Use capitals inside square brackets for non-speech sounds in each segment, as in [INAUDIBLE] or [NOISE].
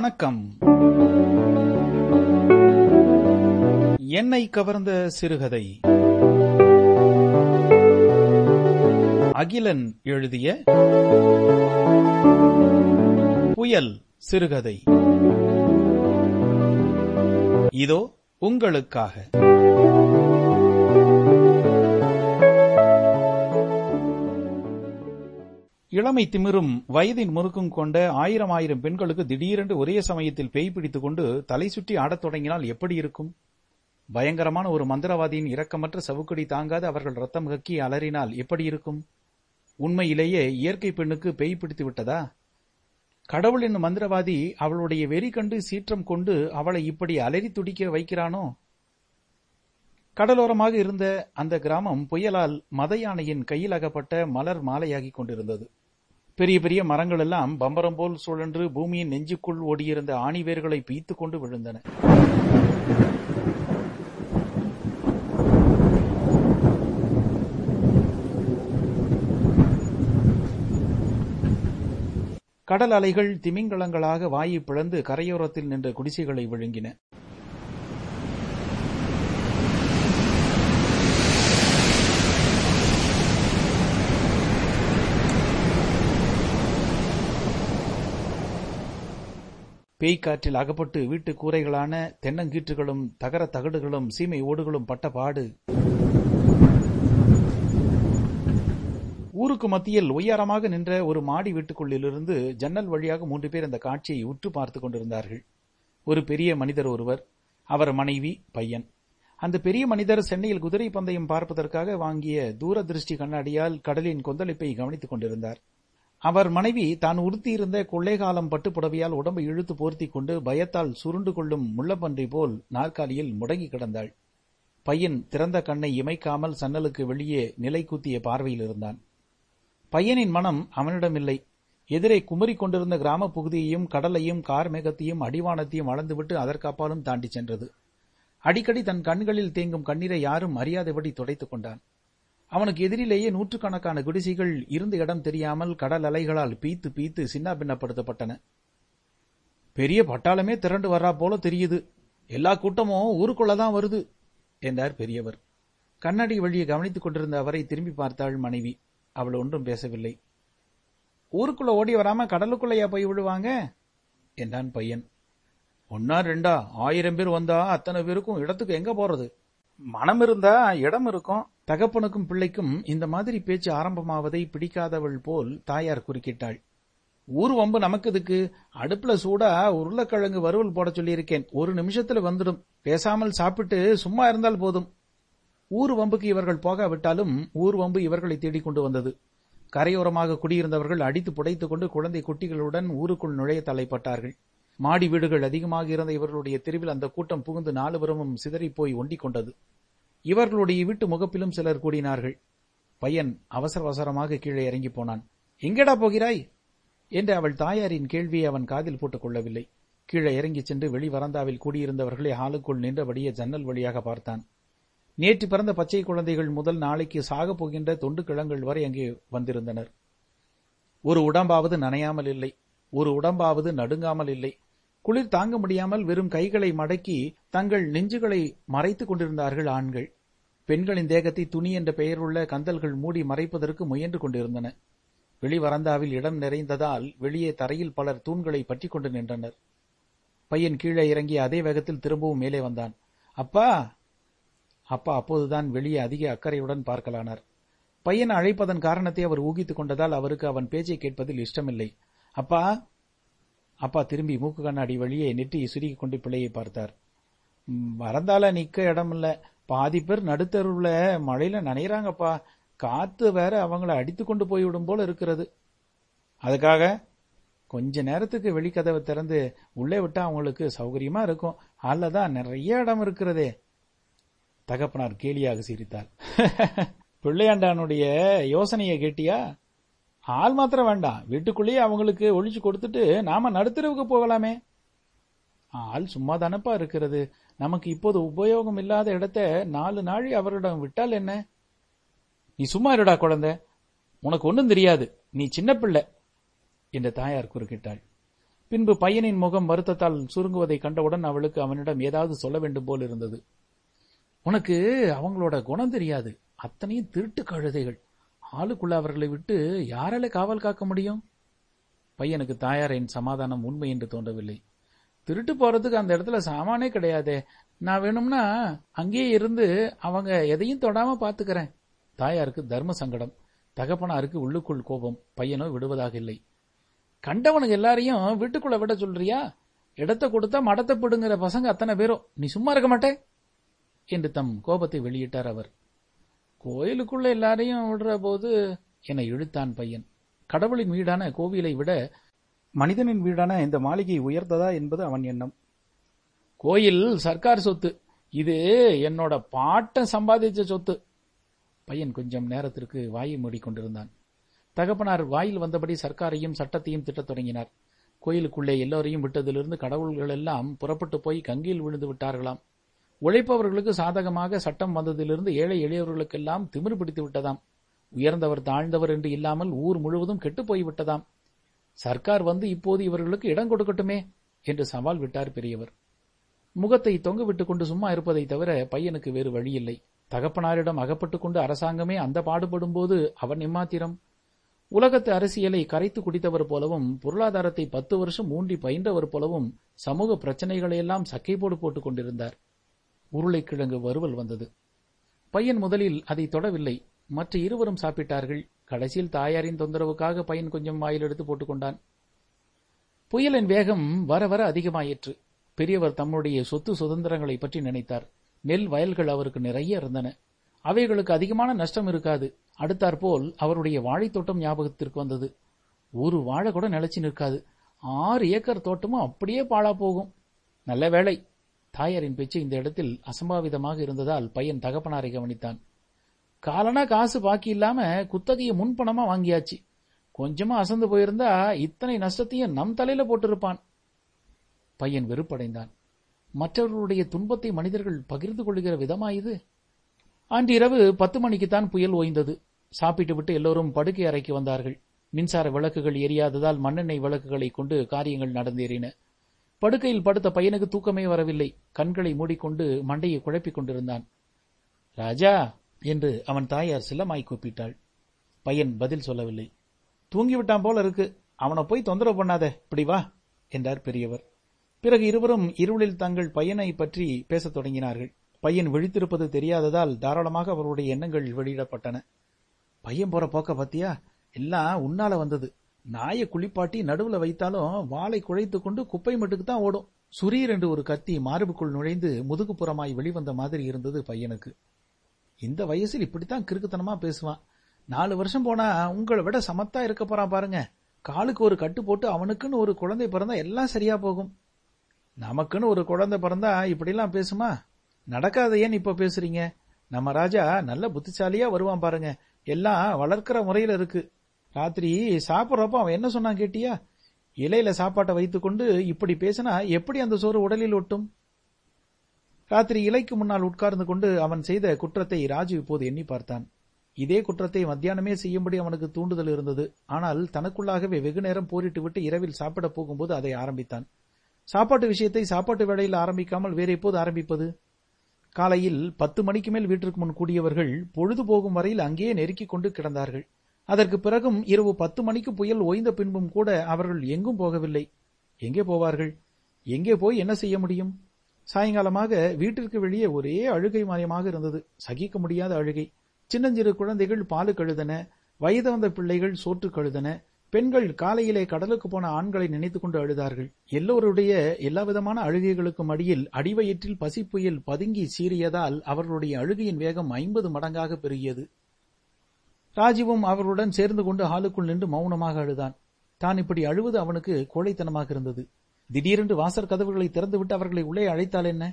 வணக்கம். என்னை கவர்ந்த சிறுகதை. அகிலன் எழுதிய புயல் சிறுகதை. இதோ உங்களுக்காக. இளமை திமிரும் வயதின் முறுக்கும் கொண்ட ஆயிரம் ஆயிரம் பெண்களுக்கு திடீரென்று ஒரே சமயத்தில் பேய் பிடித்துக் கொண்டு தலை சுற்றி ஆடத் தொடங்கினால் எப்படி இருக்கும்? பயங்கரமான ஒரு மந்திரவாதியின் இரக்கமற்ற சவுக்கடி தாங்காது அவர்கள் ரத்தம் கக்கி அலறினால் எப்படி இருக்கும்? உண்மையிலேயே இயற்கை பெண்ணுக்கு பேய் பிடித்து விட்டதா? கடவுள் என்னும் மந்திரவாதி அவளுடைய வெறி கண்டு சீற்றம் கொண்டு அவளை இப்படி அலறி துடிக்க வைக்கிறானோ? கடலோரமாக இருந்த அந்த கிராமம் புயலால் மத யானையின் கையில் அகப்பட்ட மலர் மாலையாகிக் கொண்டிருந்தது. பெரிய பெரிய மரங்கள் எல்லாம் பம்பரம் போல் சுழன்று பூமியின் நெஞ்சுக்குள் ஓடியிருந்த ஆணிவேர்களை பீத்துக் கொண்டு விழுந்தன. கடல் அலைகள் திமிங்கலங்களாக வாயை பிளந்து கரையோரத்தில் நின்ற குடிசைகளை விழுங்கின. பேய்க்காற்றில் அகப்பட்டு வீட்டு கூரைகளான தென்னங்கீற்றுகளும் தகர தகடுகளும் சீமை ஓடுகளும் பட்ட பாடு. ஊருக்கு மத்தியில் உயரமாக நின்ற ஒரு மாடி வீட்டுக்குள்ளிலிருந்து ஜன்னல் வழியாக மூன்று பேர் அந்த காட்சியை உற்று பார்த்துக் கொண்டிருந்தார்கள். ஒரு பெரிய மனிதர் ஒருவர் அவர் மனைவி பையன். அந்த பெரிய மனிதர் சென்னையில் குதிரை பந்தயம் பார்ப்பதற்காக வாங்கிய தூர திருஷ்டி கண்ணாடியால் கடலின் கொந்தளிப்பை கவனித்துக் கொண்டிருந்தார். அவர் மனைவி தான் உடுத்தியிருந்த கொள்ளைகாலம் பட்டுப்புடவையால் உடம்பை இழுத்து போர்த்தி கொண்டு பயத்தால் சுருண்டு கொள்ளும் முள்ளப்பன்றி போல் நாற்காலியில் முடங்கி கிடந்தாள். பையன் திறந்த கண்ணை இமைக்காமல் சன்னலுக்கு வெளியே நிலை கூத்திய பார்வையில் இருந்தான். பையனின் மனம் அவனிடமில்லை. எதிரே குமரிக் கொண்டிருந்த கிராம பகுதியையும் கடலையும் கார் மேகத்தையும் அடிவானத்தையும் அளந்துவிட்டு அதற்கப்பாலும் தாண்டி சென்றது. அடிக்கடி தன் கண்களில் தேங்கும் கண்ணீரை யாரும் அறியாதபடி துடைத்துக் கொண்டான். அவனுக்கு எதிரிலேயே நூற்றுக்கணக்கான குடிசைகள் இருந்த இடம் தெரியாமல் கடல் அலைகளால் பீத்து பீத்து சின்ன பின்னப்படுத்தப்பட்டன. பெரிய பட்டாளமே திரண்டு வர்றா போல தெரியுது. எல்லா கூட்டமும் ஊருக்குள்ளதான் வருது என்றார் பெரியவர். கண்ணாடி வழியை கவனித்துக் கொண்டிருந்த அவரை திரும்பி பார்த்தாள் மனைவி. அவள் ஒன்றும் பேசவில்லை. ஊருக்குள்ள ஓடி வராம கடலுக்குள்ளையா போய் விடுவாங்க என்றான் பையன். ஒன்னா ரெண்டா ஆயிரம் பேர் வந்தா அத்தனை பேருக்கும் இடத்துக்கு எங்க போறது? மனம் இருந்தா இடம் இருக்கும். தகப்பனுக்கும் பிள்ளைக்கும் இந்த மாதிரி பேச்சு ஆரம்பமாவதை பிடிக்காதவள் போல் தாயார் குறுக்கிட்டாள். ஊர் வம்பு நமக்கு இதுக்கு அடுப்புல சூடா உருளைக்கிழங்கு வறுவல் போட சொல்லியிருக்கேன். ஒரு நிமிஷத்துல வந்துடும். பேசாமல் சாப்பிட்டு சும்மா இருந்தால் போதும். ஊர் வம்புக்கு இவர்கள் போகாவிட்டாலும் ஊர் வம்பு இவர்களை தேடிக் கொண்டு வந்தது. கரையோரமாக குடியிருந்தவர்கள் அடித்து புடைத்துக் கொண்டு குழந்தை குட்டிகளுடன் ஊருக்குள் நுழைய தலைப்பட்டார்கள். மாடி வீடுகள் அதிகமாக இருந்த இவர்களுடைய தெருவில் அந்த கூட்டம் புகுந்து நாலுபுறமும் சிதறிப் போய் ஒண்டிக் கொண்டது. இவர்களுடைய வீட்டு முகப்பிலும் சிலர் கூடினார்கள். பையன் அவசர அவசரமாக கீழே இறங்கி போனான். எங்கடா போகிறாய்? என்று அவள் தாயாரின் கேள்வியை அவன் காதில் போட்டுக் கொள்ளவில்லை. கீழே இறங்கிச் சென்று வெளி வரந்தாவில் கூடியிருந்தவர்களை ஹாலுக்குள் நின்றபடியே ஜன்னல் வழியாக பார்த்தான். நேற்று பிறந்த பச்சை குழந்தைகள் முதல் நாளைக்கு சாகப் போகின்ற தொண்டு கிழங்கள் வரை அங்கே வந்திருந்தனர். ஒரு உடம்பாவது நனையாமல் இல்லை ஒரு உடம்பாவது நடுங்காமல் இல்லை குளிர் தாங்க முடியாமல் வெறும் கைகளை மடக்கி தங்கள் நெஞ்சுகளை மறைத்துக் கொண்டிருந்தார்கள் ஆண்கள். பெண்களின் தேகத்தை துணி என்ற பெயருள்ள கந்தல்கள் மூடி மறைப்பதற்கு முயன்று கொண்டிருந்தன. வெளிவரந்தாவில் இடம் நிறைந்ததால் வெளியே தரையில் பலர் தூண்களை பற்றி கொண்டு நின்றனர். பையன் கீழே இறங்கி அதே வேகத்தில் திரும்பவும் மேலே வந்தான். அப்பா! அப்பா அப்போதுதான் வெளியே அதிக அக்கறையுடன் பார்க்கலானார். பையன் அழைப்பதன் காரணத்தை அவர் ஊகித்துக் கொண்டதால் அவருக்கு அவன் பேச்சை கேட்பதில் இஷ்டமில்லை. அப்பா! அப்பா திரும்பி மூக்கு கண்ணாடி வழியே நெற்றி சுருக்கிக் கொண்டு பிள்ளையை பார்த்தார். வரந்தால நிக்க இடம் இல்ல பாதி பேர் நடுத்தருவுல மழையில நனைகிறாங்கப்பா காத்து வேற அவங்கள அடித்து கொண்டு போய்விடும் போல இருக்கிறது. அதுக்காக? கொஞ்ச நேரத்துக்கு வெளிக்கதவை திறந்து உள்ளே விட்டா அவங்களுக்கு சௌகரியமா இருக்கும். ஹால்ல தான் நிறைய இடம் இருக்கிறதே. தகப்பனார் கேலியாக சிரித்தார். [LAUGHS] பிள்ளையாண்டானுடைய யோசனையை கேட்டியா? ஆள் மாத்திரம் வேண்டாம். வீட்டுக்குள்ளேயே அவங்களுக்கு ஒழிச்சு கொடுத்துட்டு நாம நடுத்தரவுக்கு போகலாமே. ஆள் சும்மா தானப்பா இருக்கிறது. நமக்கு இப்போது உபயோகம் இல்லாத இடத்த நாலு நாழி அவரிடம் விட்டால் என்ன? நீ சும்மா இருடா குழந்தை. உனக்கு ஒன்றும் தெரியாது. நீ சின்ன பிள்ளை என்று தாயார் குறுக்கிட்டாள். பின்பு பையனின் முகம் வருத்தத்தால் சுருங்குவதை கண்டவுடன் அவளுக்கு அவனிடம் ஏதாவது சொல்ல வேண்டும் போல் இருந்தது. உனக்கு அவங்களோட குணம் தெரியாது. அத்தனையும் திருட்டு கழுதைகள். ஆளுக்குள்ள அவர்களை விட்டு யாரால காவல் காக்க முடியும்? பையனுக்கு தாயாரின் சமாதானம் உண்மை என்று தோன்றவில்லை. திருட்டு போறதுக்கு அந்த இடத்துல சாமானே கிடையாதே. நான் வேணும்னா அங்கேயே இருந்து அவங்க எதையும் தொடாம பாத்துக்கிறேன். தாயாருக்கு தர்ம சங்கடம். தகப்பனாருக்கு உள்ளுக்குள் கோபம். பையனோ விடுவதாக இல்லை. கண்டவனுக்கு எல்லாரையும் வீட்டுக்குள்ள விட சொல்றியா? இடத்த கொடுத்தா மடத்தை பிடுங்கிற பசங்க அத்தனை பேரும் நீ சும்மா இருக்க மாட்டே? என்று தம் கோபத்தை வெளியிட்டார் அவர். கோயிலுக்குள்ள எல்லாரையும் விடுற போது என்னை இழுத்தான் பையன். கடவுளின் வீடான கோவிலை விட மனிதனின் வீடான இந்த மாளிகை உயர்ந்ததா என்பது அவன் எண்ணம். கோயில் சர்க்கார் சொத்து. இது என்னோட பாட்டை சம்பாதிச்ச சொத்து. பையன் கொஞ்சம் நேரத்திற்கு வாயை மூடிக்கொண்டிருந்தான் தகப்பனார் வாயில் வந்தபடி சர்க்காரையும் சட்டத்தையும் திட்டத் தொடங்கினார். கோயிலுக்குள்ளே எல்லோரையும் விட்டதிலிருந்து கடவுள்கள் எல்லாம் புறப்பட்டு போய் கங்கியில் விழுந்து விட்டார்களாம். உழைப்பவர்களுக்கு சாதகமாக சட்டம் வந்ததிலிருந்து ஏழை எளியவர்களுக்கெல்லாம் திமிரு பிடித்து விட்டதாம். உயர்ந்தவர் தாழ்ந்தவர் என்று இல்லாமல் ஊர் முழுவதும் கெட்டுப் போய்விட்டதாம் சர்க்கார் வந்து இப்போது இவர்களுக்கு இடம் கொடுக்கட்டுமே என்று சவால் விட்டார் பெரியவர். முகத்தை தொங்கவிட்டுக் கொண்டு சும்மா இருப்பதை தவிர பையனுக்கு வேறு வழியில்லை. தகப்பனாரிடம் அகப்பட்டுக் கொண்டு அரசாங்கமே அந்த பாடுபடும் போது அவன் இம்மாத்திரம் உலகத்து அரசியலை கரைத்து குடித்தவர் போலவும் பொருளாதாரத்தை பத்து வருஷம் ஊண்டி பயின்றவர் போலவும் சமூக பிரச்சனைகளையெல்லாம் சக்கை போடு போட்டுக் கொண்டிருந்தார். உருளைக்கிழங்கு வறுவல் வந்தது. பையன் முதலில் அதை தொடவில்லை. மற்ற இருவரும் சாப்பிட்டார்கள். கடைசியில் தாயாரின் தொந்தரவுக்காக பையன் கொஞ்சம் வாயில் எடுத்து போட்டுக்கொண்டான். புயலின் வேகம் வர வர அதிகமாயிற்று. பெரியவர் தம்முடைய சொத்து சுதந்திரங்களை பற்றி நினைத்தார். நெல் வயல்கள் அவருக்கு நிறைய இருந்தன. அவைகளுக்கு அதிகமான நஷ்டம் இருக்காது. அடுத்தாற்போல் அவருடைய வாழைத்தோட்டம் ஞாபகத்திற்கு வந்தது. ஒரு வாழை கூட நிலைச்சு நிற்காது. ஆறு ஏக்கர் தோட்டமும் அப்படியே பாழா போகும். நல்ல வேளை. தாயாரின் பேச்சு இந்த இடத்தில் அசம்பாவிதமாக இருந்ததால் பையன் தகப்பனாரை கவனித்தான். காலனா காசு பாக்கி இல்லாம குத்தகையை முன்பணமா வாங்கியாச்சு. கொஞ்சமா அசந்து போயிருந்தா இத்தனை நஷ்டத்தையும் நம் தலையில போட்டிருப்பான். பையன் வெறுப்படைந்தான். மற்றவர்களுடைய துன்பத்தை மனிதர்கள் பகிர்ந்து கொள்கிற விதமா இது? அன்று இரவு பத்து மணிக்குத்தான் புயல் ஓய்ந்தது. சாப்பிட்டு விட்டு எல்லோரும் படுக்கை அறைக்கு வந்தார்கள். மின்சார விளக்குகள் எரியாததால் மண்ணெண்ணெய் விளக்குகளை கொண்டு காரியங்கள் நடந்தேறின. படுக்கையில் படுத்த பையனுக்கு தூக்கமே வரவில்லை. கண்களை மூடிக்கொண்டு மண்டையை குழப்பிக் கொண்டிருந்தான். ராஜா என்று அவன் தாயார் சில்லமாய் கூப்பிட்டாள். பையன் பதில் சொல்லவில்லை. தூங்கிவிட்டான் போல இருக்கு. அவனை போய் தொந்தரவு பண்ணாத. இப்படி வா என்றார் பெரியவர். பிறகு இருவரும் இருளில் தங்கள் பையனை பற்றி பேசத் தொடங்கினார்கள். பையன் விழித்திருப்பது தெரியாததால் தாராளமாக அவருடைய எண்ணங்கள் வெளியிடப்பட்டன. பையன் போற போக்க பத்தியா? எல்லாம் உன்னால வந்தது. நாயை குளிப்பாட்டி நடுவுல வைத்தாலும் வாளை குழைத்து கொண்டு குப்பை மட்டுக்கு தான் ஓடும். சுரீர் என்று ஒரு கத்தி மார்புக்குள் நுழைந்து முதுகுப்புறமாய் வெளிவந்த மாதிரி இருந்தது பையனுக்கு. இந்த வயசில் இப்படித்தான் கிறுக்குத்தனமா பேசுவான். நாலு வருஷம் போனா உங்களை விட சமத்தா இருக்க போறான் பாருங்க. காலுக்கு ஒரு கட்டு போட்டு அவனுக்குன்னு ஒரு குழந்தை பிறந்தா எல்லாம் சரியா போகும். நமக்குன்னு ஒரு குழந்தை பிறந்தா இப்படிலாம் பேசுமா? நடக்காத ஏன் இப்ப பேசுறீங்க? நம்ம ராஜா நல்ல புத்திசாலியா வருவான் பாருங்க. எல்லாம் வளர்க்கிற முறையில இருக்கு. ராத்திரி சாப்பிட்றப்ப அவன் என்ன சொன்னான் கேட்டியா? இலையில சாப்பாட்டை வைத்துக்கொண்டு இப்படி பேசினா எப்படி அந்த சோறு உடலில் ஒட்டும்? ராத்திரி இலைக்கு முன்னால் உட்கார்ந்து கொண்டு அவன் செய்த குற்றத்தை ராஜு இப்போது எண்ணி பார்த்தான். இதே குற்றத்தை மத்தியானமே செய்யும்படி அவனுக்கு தூண்டுதல் இருந்தது. ஆனால் தனக்குள்ளாகவே வெகு நேரம் போரிட்டு விட்டு இரவில் சாப்பிட போகும்போது அதை ஆரம்பித்தான். சாப்பாட்டு விஷயத்தை சாப்பாட்டு வேளையில் ஆரம்பிக்காமல் வேற எப்போது ஆரம்பிப்பது? காலையில் பத்து மணிக்கு மேல் வீட்டிற்கு முன் கூடியவர்கள் பொழுது போகும் வரையில் அங்கேயே நெருக்கிக் கொண்டு கிடந்தார்கள். அதற்கு பிறகும் இரவு பத்து மணிக்கு புயல் ஓய்ந்த பின்பும் கூட அவர்கள் எங்கும் போகவில்லை. எங்கே போவார்கள்? எங்கே போய் என்ன செய்ய முடியும்? சாயங்காலமாக வீட்டிற்கு வெளியே ஒரே அழுகை மயமாக இருந்தது. சகிக்க முடியாத அழுகை. சின்னஞ்சிறு குழந்தைகள் பாலு கழுதன வயது வந்த பிள்ளைகள் சோற்று கழுதன பெண்கள் காலையிலே கடலுக்கு போன ஆண்களை நினைத்துக் கொண்டு அழுதார்கள். எல்லோருடைய எல்லாவிதமான அழுகைகளுக்கும் அடியில் அடிவயிற்றில் பசிப்புயல் பதுங்கி சீறியதால் அவர்களுடைய அழுகையின் வேகம் ஐம்பது மடங்காக பெருகியது. ராஜீவும் அவர்களுடன் சேர்ந்து கொண்டு ஹாலுக்குள் நின்று மௌனமாக அழுதான். தான் இப்படி அழுவது அவனுக்கு கோழைத்தனமாக இருந்தது. திடீரென்று வாசற் கதவுகளை திறந்துவிட்டு அவர்களை உள்ளே அழைத்தால் என்ன?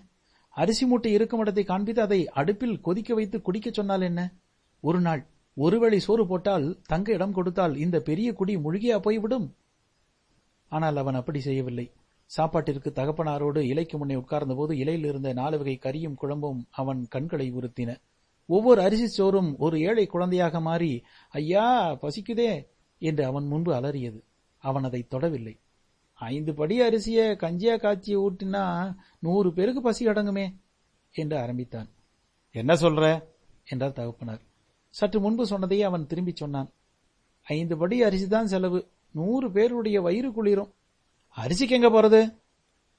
அரிசி மூட்டை இருக்கும் இடத்தை காண்பித்து அதை அடுப்பில் கொதிக்க வைத்து குடிக்கச் சொன்னால் என்ன? ஒரு நாள் ஒருவேளை சோறு போட்டால் தங்க இடம் கொடுத்தால் இந்த பெரிய குடி முழுகியா போய்விடும்? ஆனால் அவன் அப்படி செய்யவில்லை. சாப்பாட்டிற்கு தகப்பனாரோடு இலைக்கு முன்னே உட்கார்ந்தபோது இலையில் இருந்த நாலு வகை கரியும் குழம்பும் அவன் கண்களை உறுத்தின. ஒவ்வொரு அரிசி சோறும் ஒரு ஏழை குழந்தையாக மாறி ஐயா பசிக்குதே என்று அவன் முன்பு அலறியது. அவன் அதை தொடவில்லை. ஐந்து படி அரிசிய கஞ்சியா காய்ச்சி ஊட்டினா நூறு பேருக்கு பசி அடங்குமே என்று ஆரம்பித்தான். என்ன சொல்ற? என்றார் தகப்பனார். சற்று முன்பு சொன்னதையே அவன் திரும்பி சொன்னான். ஐந்து படி அரிசிதான் செலவு. நூறு பேருடைய வயிறு குளிரும். அரிசிக்கு எங்க போறது?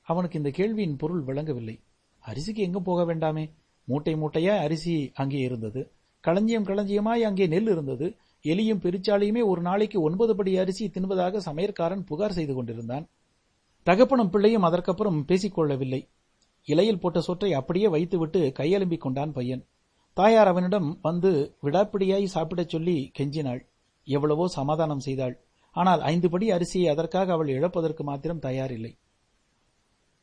அவனுக்கு இந்த கேள்வியின் பொருள் விளங்கவில்லை. அரிசிக்கு எங்க போக வேண்டாமே. மூட்டை மூட்டையாய் அரிசி அங்கே இருந்தது. களஞ்சியம் களஞ்சியமாய் அங்கே நெல் இருந்தது. எலியும் பெருச்சாளியுமே ஒரு நாளைக்கு ஒன்பது படி அரிசி தின்பதாக சமையற்காரன் புகார் செய்து கொண்டிருந்தான். தகப்பனும் பிள்ளையும் அதற்கப்புறம் பேசிக்கொள்ளவில்லை. இலையில் போட்ட சொற்றை அப்படியே வைத்துவிட்டு கையெலும்பிக் கொண்டான் பையன். தாயார் அவனிடம் வந்து விடாப்பிடியாய் சாப்பிடச் சொல்லி கெஞ்சினாள். எவ்வளவோ சமாதானம் செய்தாள். ஆனால் ஐந்து படி அரிசியை அதற்காக அவள் இழப்பதற்கு மாத்திரம் தயாரில்லை.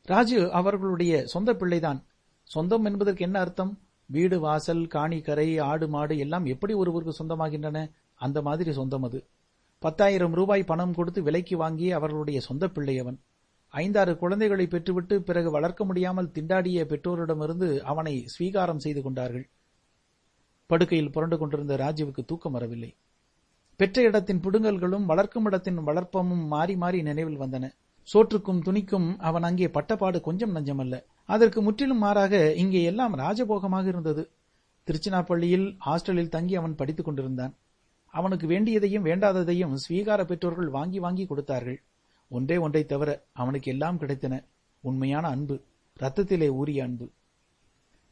ராஜு அவர்களுடைய சொந்த பிள்ளைதான். சொந்தம் என்பதற்கு என்ன அர்த்தம்? வீடு வாசல் காணி கரை ஆடு மாடு எல்லாம் எப்படி ஒருவருக்கு சொந்தமாகின்றன? அந்த மாதிரி சொந்தம் அது. பத்தாயிரம் ரூபாய் பணம் கொடுத்து விலைக்கு வாங்கி அவர்களுடைய சொந்த பிள்ளையவன். ஐந்தாறு குழந்தைகளை பெற்றுவிட்டு பிறகு வளர்க்க முடியாமல் திண்டாடிய பெற்றோரிடமிருந்து அவனை ஸ்வீகாரம் செய்து கொண்டார்கள். படுக்கையில் புரண்டு கொண்டிருந்த ராஜுவுக்கு தூக்கம் வரவில்லை. பெற்ற இடத்தின் புடுங்கல்களும் வளர்க்கும் இடத்தின் வளர்ப்பமும் மாறி மாறி நினைவில் வந்தன. சோற்றுக்கும் துணிக்கும் அவன் அங்கே பட்டப்பாடு கொஞ்சம் நஞ்சமல்ல. அதற்கு முற்றிலும் மாறாக இங்கே எல்லாம் ராஜபோகமாக இருந்தது. திருச்சினாப்பள்ளியில் ஹாஸ்டலில் தங்கி அவன் படித்துக் கொண்டிருந்தான். அவனுக்கு வேண்டியதையும் வேண்டாததையும் ஸ்வீகார பெற்றோர்கள் வாங்கி வாங்கி கொடுத்தார்கள். ஒன்றே ஒன்றை தவிர அவனுக்கு எல்லாம் கிடைத்தன. உண்மையான அன்பு. ரத்தத்திலே ஊறிய அன்பு.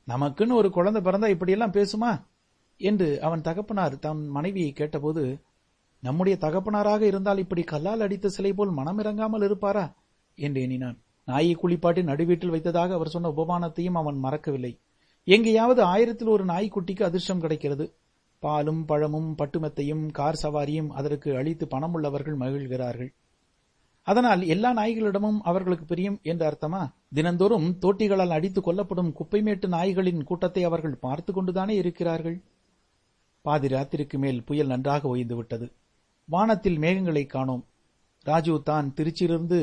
நமக்குன்னு ஒரு குழந்தை பிறந்தா இப்படியெல்லாம் பேசுமா? என்று அவன் தகப்பனார் தன் மனைவியை கேட்டபோது நம்முடைய தகப்பனாராக இருந்தால் இப்படி கல்லால் அடித்த சிலை போல் மனமிறங்காமல் இருப்பாரா? என்று எண்ணினான். நாயை குளிப்பாட்டி நடுவீட்டில் வைத்ததாக அவர் சொன்ன உபமானத்தையும் அவன் மறக்கவில்லை. எங்கேயாவது ஆயிரத்தில் ஒரு நாய்க்குட்டிக்கு அதிர்ஷ்டம் கிடைக்கிறது. பாலும் பழமும் பட்டுமெத்தையும் கார் சவாரியும் அதற்கு அளித்து பணம் உள்ளவர்கள் மகிழ்கிறார்கள். அதனால் எல்லா நாய்களிடமும் அவர்களுக்கு பிரியம் என்று அர்த்தமா? தினந்தோறும் தோட்டிகளால் அடித்து கொல்லப்படும் குப்பைமேட்டு நாய்களின் கூட்டத்தை அவர்கள் பார்த்து கொண்டுதானே இருக்கிறார்கள்? பாதி ராத்திரிக்கு மேல் புயல் நன்றாக ஓய்ந்து விட்டது வானத்தில் மேகங்களை காணோம். ராஜு தான் திருச்சியிலிருந்து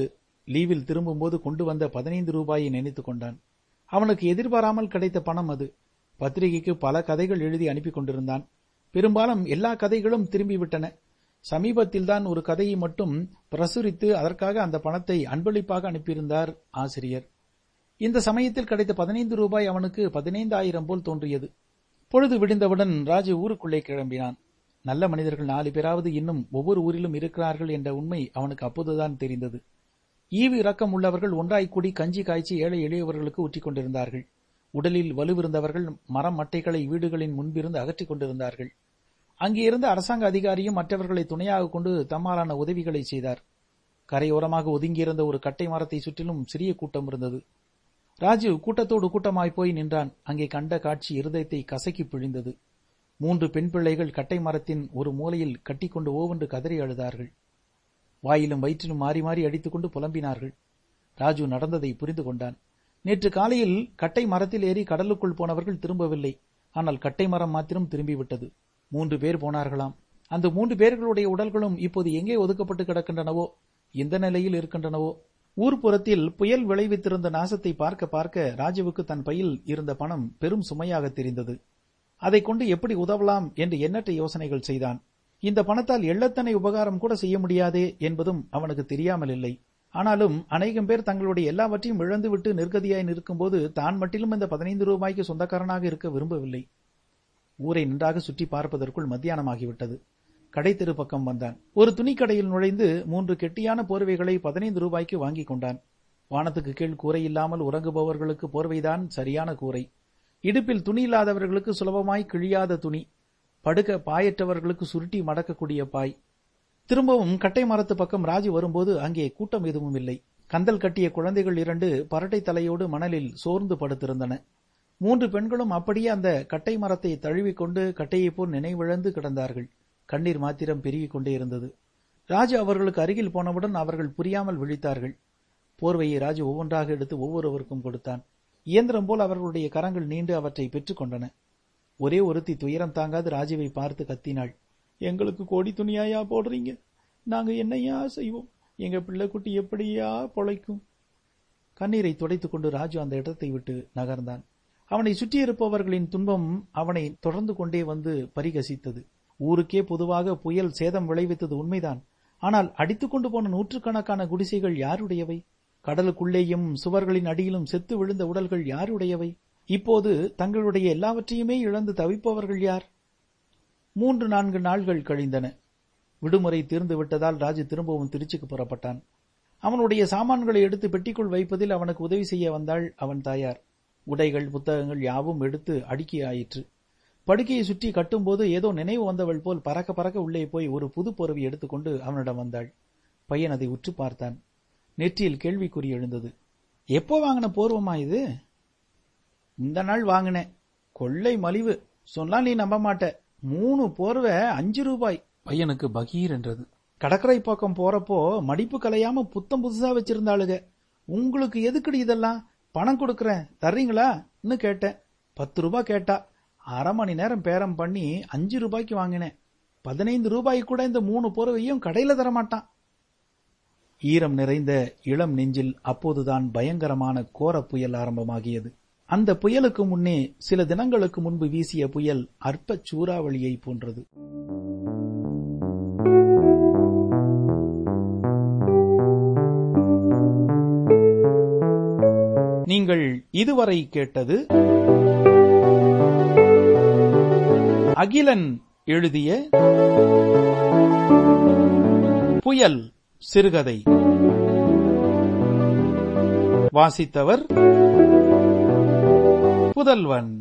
லீவில் திரும்பும்போது கொண்டு வந்த பதினைந்து ரூபாயை நினைத்துக் கொண்டான். அவனுக்கு எதிர்பாராமல் கிடைத்த பணம் அது. பத்திரிகைக்கு பல கதைகள் எழுதி அனுப்பி கொண்டிருந்தான். பெரும்பாலும் எல்லா கதைகளும் திரும்பிவிட்டன. சமீபத்தில்தான் ஒரு கதையை மட்டும் பிரசுரித்து அதற்காக அந்த பணத்தை அன்பளிப்பாக அனுப்பியிருந்தார் ஆசிரியர். இந்த சமயத்தில் கிடைத்த பதினைந்து ரூபாய் அவனுக்கு பதினைந்தாயிரம் போல் தோன்றியது. பொழுது விடிந்தவுடன் ராஜு ஊருக்குள்ளே கிளம்பினான். நல்ல மனிதர்கள் நாலு பேராவது இன்னும் ஒவ்வொரு ஊரிலும் இருக்கிறார்கள் என்ற உண்மை அவனுக்கு அப்போதுதான் தெரிந்தது. ஈவு இரக்கம் உள்ளவர்கள் ஒன்றாய் கூடி கஞ்சி காய்ச்சி ஏழை எளியவர்களுக்கு ஊற்றிக் கொண்டிருந்தார்கள். உடலில் வலுவிருந்தவர்கள் மரம் மட்டைகளை வீடுகளின் முன்பிருந்து அகற்றிக் கொண்டிருந்தார்கள். அங்கே இருந்த அரசாங்க அதிகாரியும் மற்றவர்களை துணையாக கொண்டு தம்மாலான உதவிகளை செய்தார். கரையோரமாக ஒதுங்கியிருந்த ஒரு கட்டை மரத்தை சுற்றிலும் சிறிய கூட்டம் இருந்தது. ராஜு கூட்டத்தோடு கூட்டமாய் போய் நின்றான். அங்கே கண்ட காட்சி இருதயத்தை கசக்கி பிழிந்தது. மூன்று பெண் பிள்ளைகள் கட்டை மரத்தின் ஒரு மூலையில் கட்டிக்கொண்டு ஓவென்று கதறி அழுதார்கள். வாயிலும் வயிற்றிலும் மாறி மாறி அடித்துக்கொண்டு புலம்பினார்கள். ராஜு நடந்ததை புரிந்து கொண்டான். நேற்று காலையில் கட்டை மரத்தில் ஏறி கடலுக்குள் போனவர்கள் திரும்பவில்லை. ஆனால் கட்டை மரம் மாத்திரம் திரும்பிவிட்டது. மூன்று பேர் போனார்களாம். அந்த மூன்று பேர்களுடைய உடல்களும் இப்போது எங்கே ஒதுக்கப்பட்டு கிடக்கின்றனவோ எந்த நிலையில் இருக்கின்றனவோ ஊர்ப்புறத்தில் புயல் விளைவித்திருந்த நாசத்தை பார்க்க பார்க்க ராஜுவுக்கு தன் பையில் இருந்த பணம் பெரும் சுமையாக தெரிந்தது. அதை கொண்டு எப்படி உதவலாம் என்று எண்ணற்ற யோசனைகள் செய்தான். இந்த பணத்தால் எள்ளத்தனை உபகாரம் கூட செய்ய முடியாதே என்பதும் அவனுக்கு தெரியாமல் இல்லை. ஆனாலும் அநேகம் பேர் தங்களுடைய எல்லாவற்றையும் இழந்துவிட்டு நிர்கதியாய் நிற்கும்போது தான் மட்டிலும் இந்த பதினைந்து ரூபாய்க்கு சொந்தக்காரனாக இருக்க விரும்பவில்லை. ஊரை நன்றாக சுற்றி பார்ப்பதற்குள் மத்தியானமாகிவிட்டது. கடை தெரு பக்கம் வந்தான். ஒரு துணிக்கடையில் நுழைந்து மூன்று கெட்டியான போர்வைகளை பதினைந்து ரூபாய்க்கு வாங்கிக் கொண்டான். வானத்துக்கு கீழ் கூரை இல்லாமல் உறங்குபவர்களுக்கு போர்வைதான் சரியான கூரை. இடுப்பில் துணி இல்லாதவர்களுக்கு சுலபமாய் கிழியாத துணி. படுக்க பாயற்றவர்களுக்கு சுருட்டி மடக்கக்கூடிய பாய். திரும்பவும் கட்டை மரத்து பக்கம் ராஜு வரும்போது அங்கே கூட்டம் எதுவும் இல்லை. கந்தல் கட்டிய குழந்தைகள் இரண்டு பரட்டை தலையோடு மணலில் சோர்ந்து படுத்திருந்தன. மூன்று பெண்களும் அப்படியே அந்த கட்டை மரத்தை தழுவிக்கொண்டு கட்டையைப் போல் நினைவிழந்து கிடந்தார்கள். கண்ணீர் மாத்திரம் பெருகிக் கொண்டே இருந்தது. ராஜு அவர்களுக்கு அருகில் போனவுடன் அவர்கள் புரியாமல் விழித்தார்கள். போர்வையை ராஜு ஒவ்வொன்றாக எடுத்து ஒவ்வொருவருக்கும் கொடுத்தான். இயந்திரம் போல் அவர்களுடைய கரங்கள் நீண்டு அவற்றை பெற்றுக் கொண்டன. ஒரே ஒருத்தி துயரம் தாங்காது ராஜுவை பார்த்து கத்தினாள். எங்களுக்கு கோடி துணியாயா போடுறீங்க. நாங்க என்னையா செய்வோம்? எங்க பிள்ளைக்குட்டி எப்படியா பொழைக்கும்? கண்ணீரை துடைத்துக் கொண்டு ராஜு அந்த இடத்தை விட்டு நகர்ந்தான். அவனை சுற்றியிருப்பவர்களின் துன்பம் அவனை தொடர்ந்து கொண்டே வந்து பரிகசித்தது. ஊருக்கே பொதுவாக புயல் சேதம் விளைவித்தது உண்மைதான். ஆனால் அடித்துக்கொண்டு போன நூற்றுக்கணக்கான குடிசைகள் யாருடையவை? கடலுக்குள்ளேயும் சுவர்களின் அடியிலும் செத்து விழுந்த உடல்கள் யாருடையவை? இப்போது தங்களுடைய எல்லாவற்றையுமே இழந்து தவிப்பவர்கள் யார்? மூன்று நான்கு நாள்கள் கழிந்தன. விடுமுறை தீர்ந்து விட்டதால் ராஜு திரும்பவும் திருச்சிக்கு புறப்பட்டான். அவனுடைய சாமான்களை எடுத்து பெட்டிக்குள் வைப்பதில் அவனுக்கு உதவி செய்ய வந்தாள் அவன் தாயார். உடைகள் புத்தகங்கள் யாவும் எடுத்து அடுக்கி ஆயிற்று. படுக்கையை சுற்றி கட்டும்போது ஏதோ நினைவு வந்தவள் போல் பறக்க பறக்க உள்ளே போய் ஒரு புது போர்வை எடுத்துக்கொண்டு அவனிடம் வந்தாள். பையன் அதை உற்று பார்த்தான். நெற்றியில் கேள்விக்குறி எழுந்தது. எப்போ வாங்கின போர்வமா இது? இந்த நாள் வாங்கினேன். கொள்ளை மலிவு. சொன்னா நீ நம்ப மாட்ட. மூணு போர்வை அஞ்சு ரூபாய். பையனுக்கு பகீர் என்றது. கடற்கரை பக்கம் போறப்போ மடிப்பு கலையாம புத்தம் புதுசா வச்சிருந்தாளுக. உங்களுக்கு எதுக்குடி இதெல்லாம்? பணம் கொடுக்கறேன். தர்றீங்களான்னு கேட்டேன். பத்து ரூபாய் கேட்டா. அரை மணி நேரம் பேரம் பண்ணி அஞ்சு ரூபாய்க்கு வாங்கினேன். பதினைந்து ரூபாய்க்கு கூட இந்த மூணு போர்வையும் கடையில தரமாட்டான். ஈரம் நிறைந்த இளம் நெஞ்சில் அப்போதுதான் பயங்கரமான கோர புயல் ஆரம்பமாகியது. அந்த புயலுக்கு முன்னே சில தினங்களுக்கு முன்பு வீசிய புயல் அற்ப சூறாவளியை போன்றது. நீங்கள் இதுவரை கேட்டது அகிலன் எழுதிய புயல் சிறுகதை. வாசித்தவர் புதல்வன்